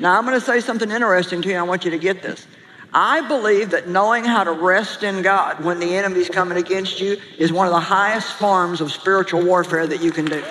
Now, I'm going to say something interesting to you. I want you to get this. I believe that knowing how to rest in God when the enemy's coming against you is one of the highest forms of spiritual warfare that you can do.